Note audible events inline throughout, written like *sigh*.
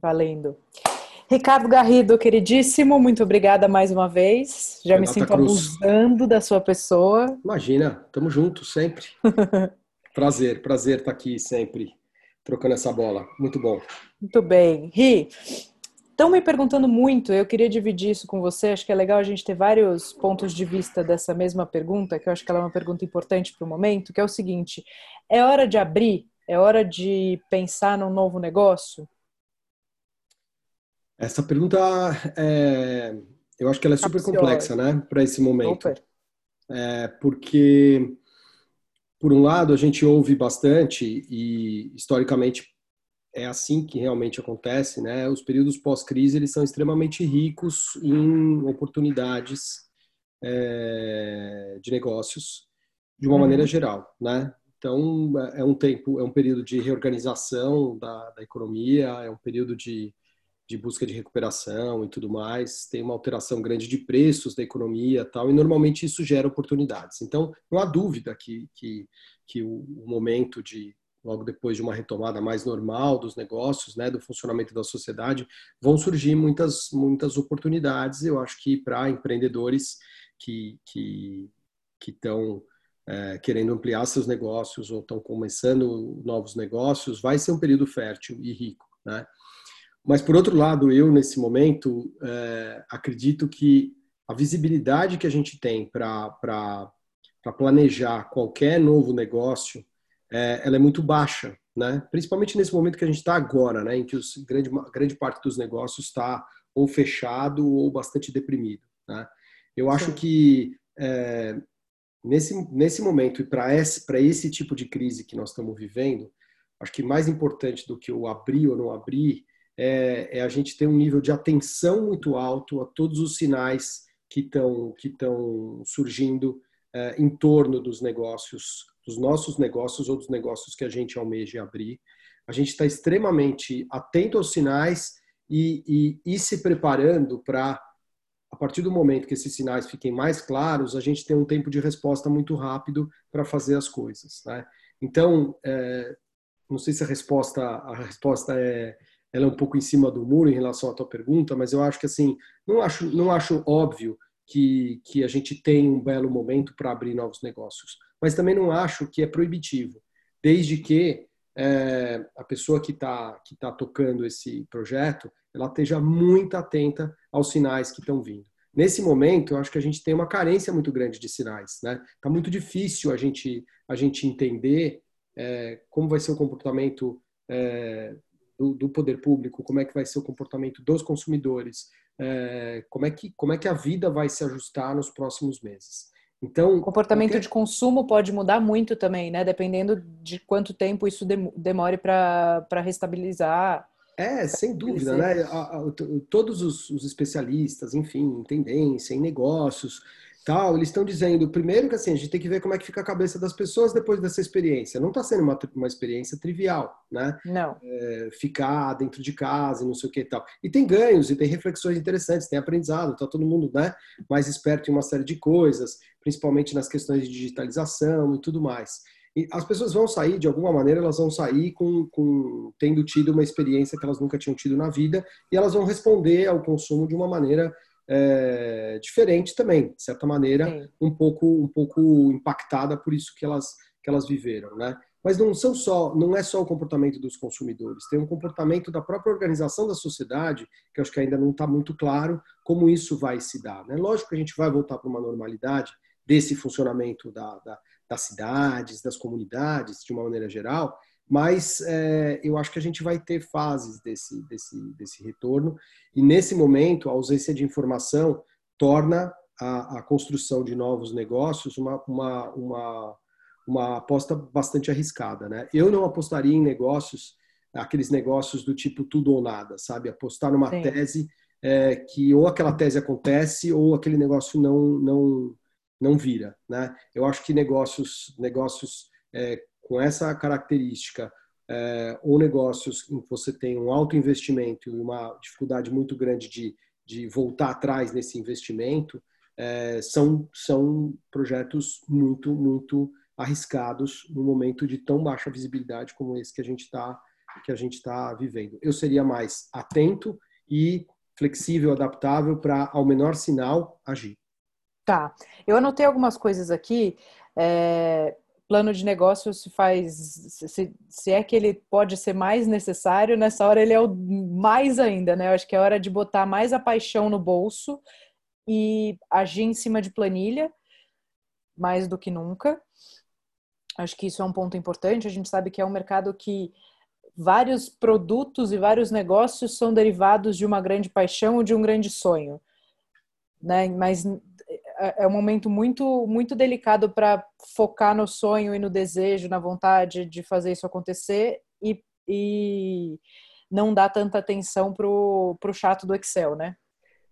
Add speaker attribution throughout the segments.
Speaker 1: Valendo. Ricardo Garrido, queridíssimo, muito obrigada mais uma vez. Já Renata me sinto Cruz. abusando da sua pessoa.
Speaker 2: Imagina, tamo junto sempre. *laughs* prazer, prazer estar aqui sempre trocando essa bola. Muito bom.
Speaker 1: Muito bem. Ri, estão me perguntando muito, eu queria dividir isso com você. Acho que é legal a gente ter vários pontos de vista dessa mesma pergunta, que eu acho que ela é uma pergunta importante para o momento, que é o seguinte: é hora de abrir? É hora de pensar num novo negócio?
Speaker 2: Essa pergunta, é, eu acho que ela é super complexa, né, para esse momento. É, porque, por um lado, a gente ouve bastante e historicamente é assim que realmente acontece, né? Os períodos pós-crise eles são extremamente ricos em oportunidades é, de negócios de uma uhum. maneira geral, né? Então é um tempo, é um período de reorganização da, da economia, é um período de de busca de recuperação e tudo mais, tem uma alteração grande de preços da economia tal, e normalmente isso gera oportunidades. Então, não há dúvida que, que, que o, momento de, logo depois de uma retomada mais normal dos negócios, né, do funcionamento da sociedade, vão surgir muitas, muitas oportunidades, eu acho que para empreendedores que que estão é, querendo ampliar seus negócios ou estão começando novos negócios, vai ser um período fértil e rico, né? Mas, por outro lado, eu, nesse momento, é, acredito que a visibilidade que a gente tem para planejar qualquer novo negócio, é, ela é muito baixa, né? principalmente nesse momento que a gente está agora, né? em que os, grande, grande parte dos negócios está ou fechado ou bastante deprimido. Né? Eu acho que é, nesse, nesse momento e para esse, esse tipo de crise que nós estamos vivendo, acho que mais importante do que o abrir ou não abrir é, é, a gente ter um nível de atenção muito alto a todos os sinais que estão que surgindo é, em torno dos negócios, dos nossos negócios ou dos negócios que a gente almeja abrir. A gente está extremamente atento aos sinais e, e, e se preparando para, a partir do momento que esses sinais fiquem mais claros, a gente ter um tempo de resposta muito rápido para fazer as coisas. Né? Então, é, não sei se a resposta, a resposta é, ela é um pouco em cima do muro em relação à tua pergunta, mas eu acho que assim, não acho, não acho óbvio que, que a gente tem um belo momento para abrir novos negócios, mas também não acho que é proibitivo, desde que é, a pessoa que está que tá tocando esse projeto, ela esteja muito atenta aos sinais que estão vindo. Nesse momento, eu acho que a gente tem uma carência muito grande de sinais, né? Tá muito difícil a gente a gente entender é, como vai ser o comportamento é, do, do, poder público, como é que vai ser o comportamento dos consumidores, é, como, é que, como é que a vida vai se ajustar nos próximos meses.
Speaker 1: Então, o comportamento qualquer... de consumo pode mudar muito também, né? Dependendo de quanto tempo isso demore para restabilizar.
Speaker 2: É, sem dúvida, né? Todos os especialistas, enfim, em tendência, em negócios, tal, eles estão dizendo, primeiro que assim, a gente tem que ver como é que fica a cabeça das pessoas depois dessa experiência. Não está sendo uma, uma experiência trivial, né?
Speaker 1: Não.
Speaker 2: É, ficar dentro de casa e não sei o que e tal. E tem ganhos, e tem reflexões interessantes, tem aprendizado, está todo mundo né, mais esperto em uma série de coisas, principalmente nas questões de digitalização e tudo mais. E as pessoas vão sair, de alguma maneira, elas vão sair com, com tendo tido uma experiência que elas nunca tinham tido na vida, e elas vão responder ao consumo de uma maneira é, diferente também, de certa maneira, Sim. um pouco um pouco impactada por isso que elas que elas viveram, né? Mas não são só, não é só o comportamento dos consumidores, tem um comportamento da própria organização da sociedade que eu acho que ainda não está muito claro como isso vai se dar. Né? Lógico que a gente vai voltar para uma normalidade desse funcionamento da, da, das cidades, das comunidades, de uma maneira geral, mas é, eu acho que a gente vai ter fases desse, desse, desse retorno, e nesse momento a ausência de informação torna a, a construção de novos negócios uma, uma, uma, uma aposta bastante arriscada. Né? Eu não apostaria em negócios, aqueles negócios do tipo tudo ou nada, sabe? Apostar numa Sim. tese é, que ou aquela tese acontece ou aquele negócio não, não, não vira. Né? Eu acho que negócios, negócios é, com essa característica, é, ou negócios em que você tem um alto investimento e uma dificuldade muito grande de, de voltar atrás nesse investimento, é, são, são projetos muito, muito arriscados no momento de tão baixa visibilidade como esse que a gente está que a gente está vivendo. Eu seria mais atento e flexível, adaptável para, ao menor sinal, agir.
Speaker 1: Tá. Eu anotei algumas coisas aqui. É, plano de negócio se faz, se, se, é que ele pode ser mais necessário, nessa hora ele é o mais ainda, né? Eu acho que é hora de botar mais a paixão no bolso e agir em cima de planilha, mais do que nunca. Acho que isso é um ponto importante. A gente sabe que é um mercado que vários produtos e vários negócios são derivados de uma grande paixão ou de um grande sonho. Né? Mas é, é um momento muito muito delicado para focar no sonho e no desejo, na vontade de fazer isso acontecer e, e não dar tanta atenção pro, pro chato do Excel, né?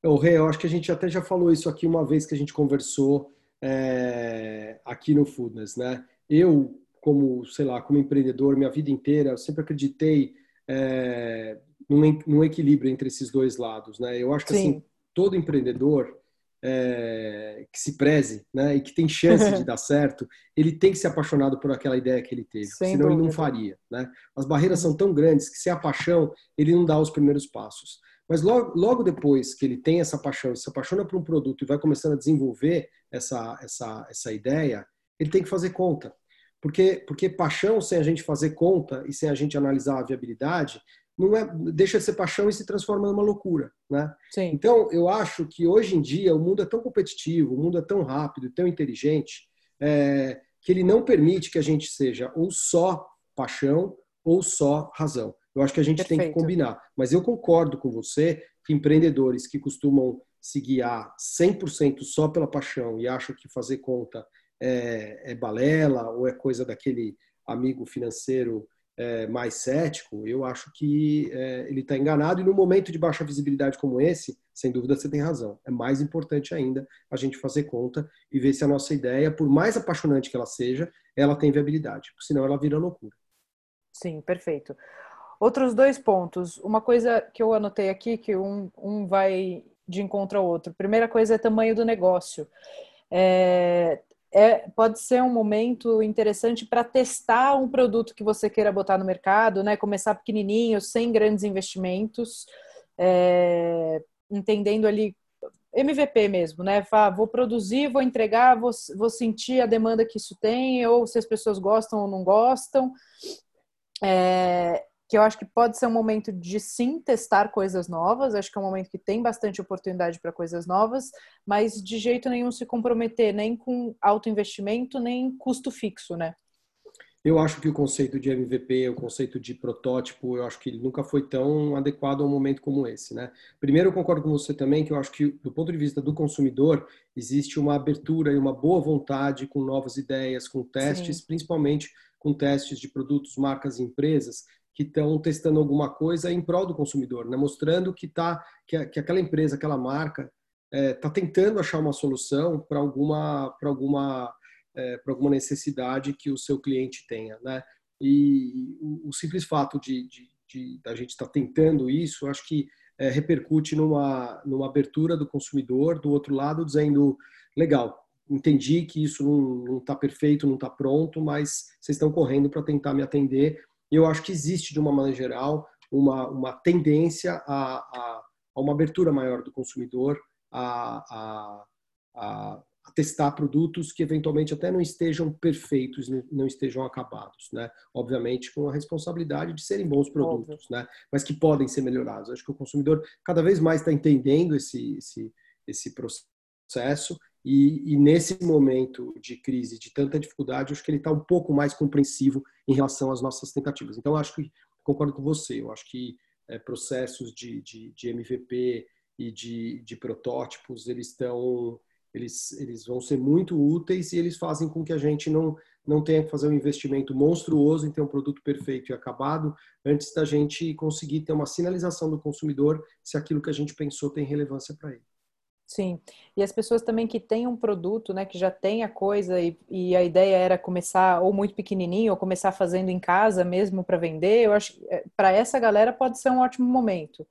Speaker 2: O Rê, eu acho que a gente até já falou isso aqui uma vez que a gente conversou é, aqui no Foodness, né? Eu, como, sei lá, como empreendedor, minha vida inteira, eu sempre acreditei é, num, num, equilíbrio entre esses dois lados, né? Eu acho que, assim, todo empreendedor, é, que se preze né, e que tem chance de *laughs* dar certo, ele tem que ser apaixonado por aquela ideia que ele teve, Sem senão dúvida. ele não faria. Né? As barreiras são tão grandes que, se é a paixão, ele não dá os primeiros passos. Mas logo, logo depois que ele tem essa paixão, se apaixona por um produto e vai começando a desenvolver essa, essa, essa ideia, ele tem que fazer conta. Porque, porque paixão sem a gente fazer conta e sem a gente analisar a viabilidade, não é, deixa de ser paixão e se transforma numa loucura, né? Sim. Então, eu acho que hoje em dia o mundo é tão competitivo, o mundo é tão rápido, tão inteligente, é, que ele não permite que a gente seja ou só paixão ou só razão. Eu acho que a gente Perfeito. tem que combinar. Mas eu concordo com você que empreendedores que costumam se guiar 100% só pela paixão e acham que fazer conta é, é balela ou é coisa daquele amigo financeiro é, mais cético, eu acho que é, ele está enganado. E no momento de baixa visibilidade como esse, sem dúvida você tem razão. É mais importante ainda a gente fazer conta e ver se a nossa ideia, por mais apaixonante que ela seja, ela tem viabilidade, porque senão ela vira loucura.
Speaker 1: Sim, perfeito. Outros dois pontos. Uma coisa que eu anotei aqui, que um, um vai de encontro ao outro. Primeira coisa é tamanho do negócio. É, é, pode ser um momento interessante para testar um produto que você queira botar no mercado, né? Começar pequenininho, sem grandes investimentos, é, entendendo ali MVP mesmo, né? Fala, vou produzir, vou entregar, vou, vou sentir a demanda que isso tem, ou se as pessoas gostam ou não gostam. É, que eu acho que pode ser um momento de sim testar coisas novas, acho que é um momento que tem bastante oportunidade para coisas novas, mas de jeito nenhum se comprometer nem com alto investimento, nem custo fixo, né?
Speaker 2: Eu acho que o conceito de MVP, o conceito de protótipo, eu acho que ele nunca foi tão adequado a um momento como esse, né? Primeiro, eu concordo com você também que eu acho que, do ponto de vista do consumidor, existe uma abertura e uma boa vontade com novas ideias, com testes, Sim. principalmente com testes de produtos, marcas e empresas que estão testando alguma coisa em prol do consumidor, né? mostrando que, tá, que, que aquela empresa, aquela marca está é, tá tentando achar uma solução para alguma, alguma, é, alguma necessidade que o seu cliente tenha. Né? E o, o simples fato de, de, de, a gente estar tá tentando isso, acho que é, repercute numa, numa abertura do consumidor, do outro lado, dizendo: legal, entendi que isso não está perfeito, não está pronto, mas vocês estão correndo para tentar me atender e eu acho que existe, de uma maneira geral, uma, uma tendência a, a, a uma abertura maior do consumidor a, a, a, testar produtos que eventualmente até não estejam perfeitos, não estejam acabados, né? Obviamente com a responsabilidade de serem bons produtos, né? Mas que podem ser melhorados. Acho que o consumidor cada vez mais está entendendo esse, esse, esse processo e, e, nesse momento de crise, de tanta dificuldade, acho que ele está um pouco mais compreensivo em relação às nossas tentativas. Então, acho que concordo com você. Eu acho que é, processos de, de, de, MVP e de, de protótipos, eles estão, eles, eles vão ser muito úteis e eles fazem com que a gente não não tenha que fazer um investimento monstruoso em ter um produto perfeito e acabado antes da gente conseguir ter uma sinalização do consumidor se aquilo que a gente pensou tem relevância para ele.
Speaker 1: Sim, e as pessoas também que têm um produto, né, que já tem a coisa e, e a ideia era começar ou muito pequenininho ou começar fazendo em casa mesmo para vender, eu acho que é, para essa galera pode ser um ótimo momento.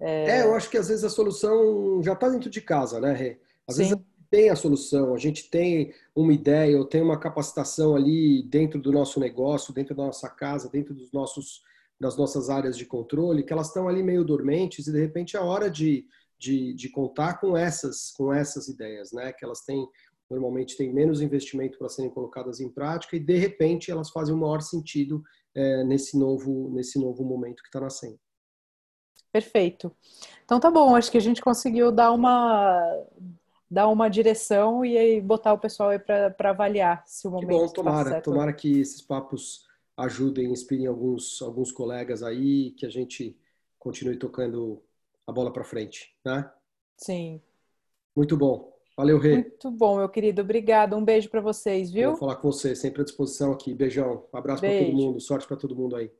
Speaker 2: É... é, eu acho que às vezes a solução já está dentro de casa, né, Rê? Às Sim. vezes tem a solução, a gente tem uma ideia, ou tem uma capacitação ali dentro do nosso negócio, dentro da nossa casa, dentro dos nossos nas nossas áreas de controle, que elas estão ali meio dormentes e de repente é hora de, de, de contar com essas, com essas ideias, né? Que elas têm normalmente têm menos investimento para serem colocadas em prática e de repente elas fazem o maior sentido é, nesse novo nesse novo momento que está nascendo.
Speaker 1: Perfeito. Então tá bom, acho que a gente conseguiu dar uma dar uma direção e aí botar o pessoal aí para avaliar se o momento que bom,
Speaker 2: tá tomara, tá tomara que esses papos ajudem, inspirem alguns alguns colegas aí, que a gente continue tocando a bola para frente, né?
Speaker 1: Sim.
Speaker 2: Muito bom. Valeu, Rê.
Speaker 1: Muito bom, meu querido. Obrigado. Um beijo para vocês, viu?
Speaker 2: Vou falar com você, sempre à disposição aqui. Beijão. Um abraço para todo mundo. Sorte para todo mundo aí.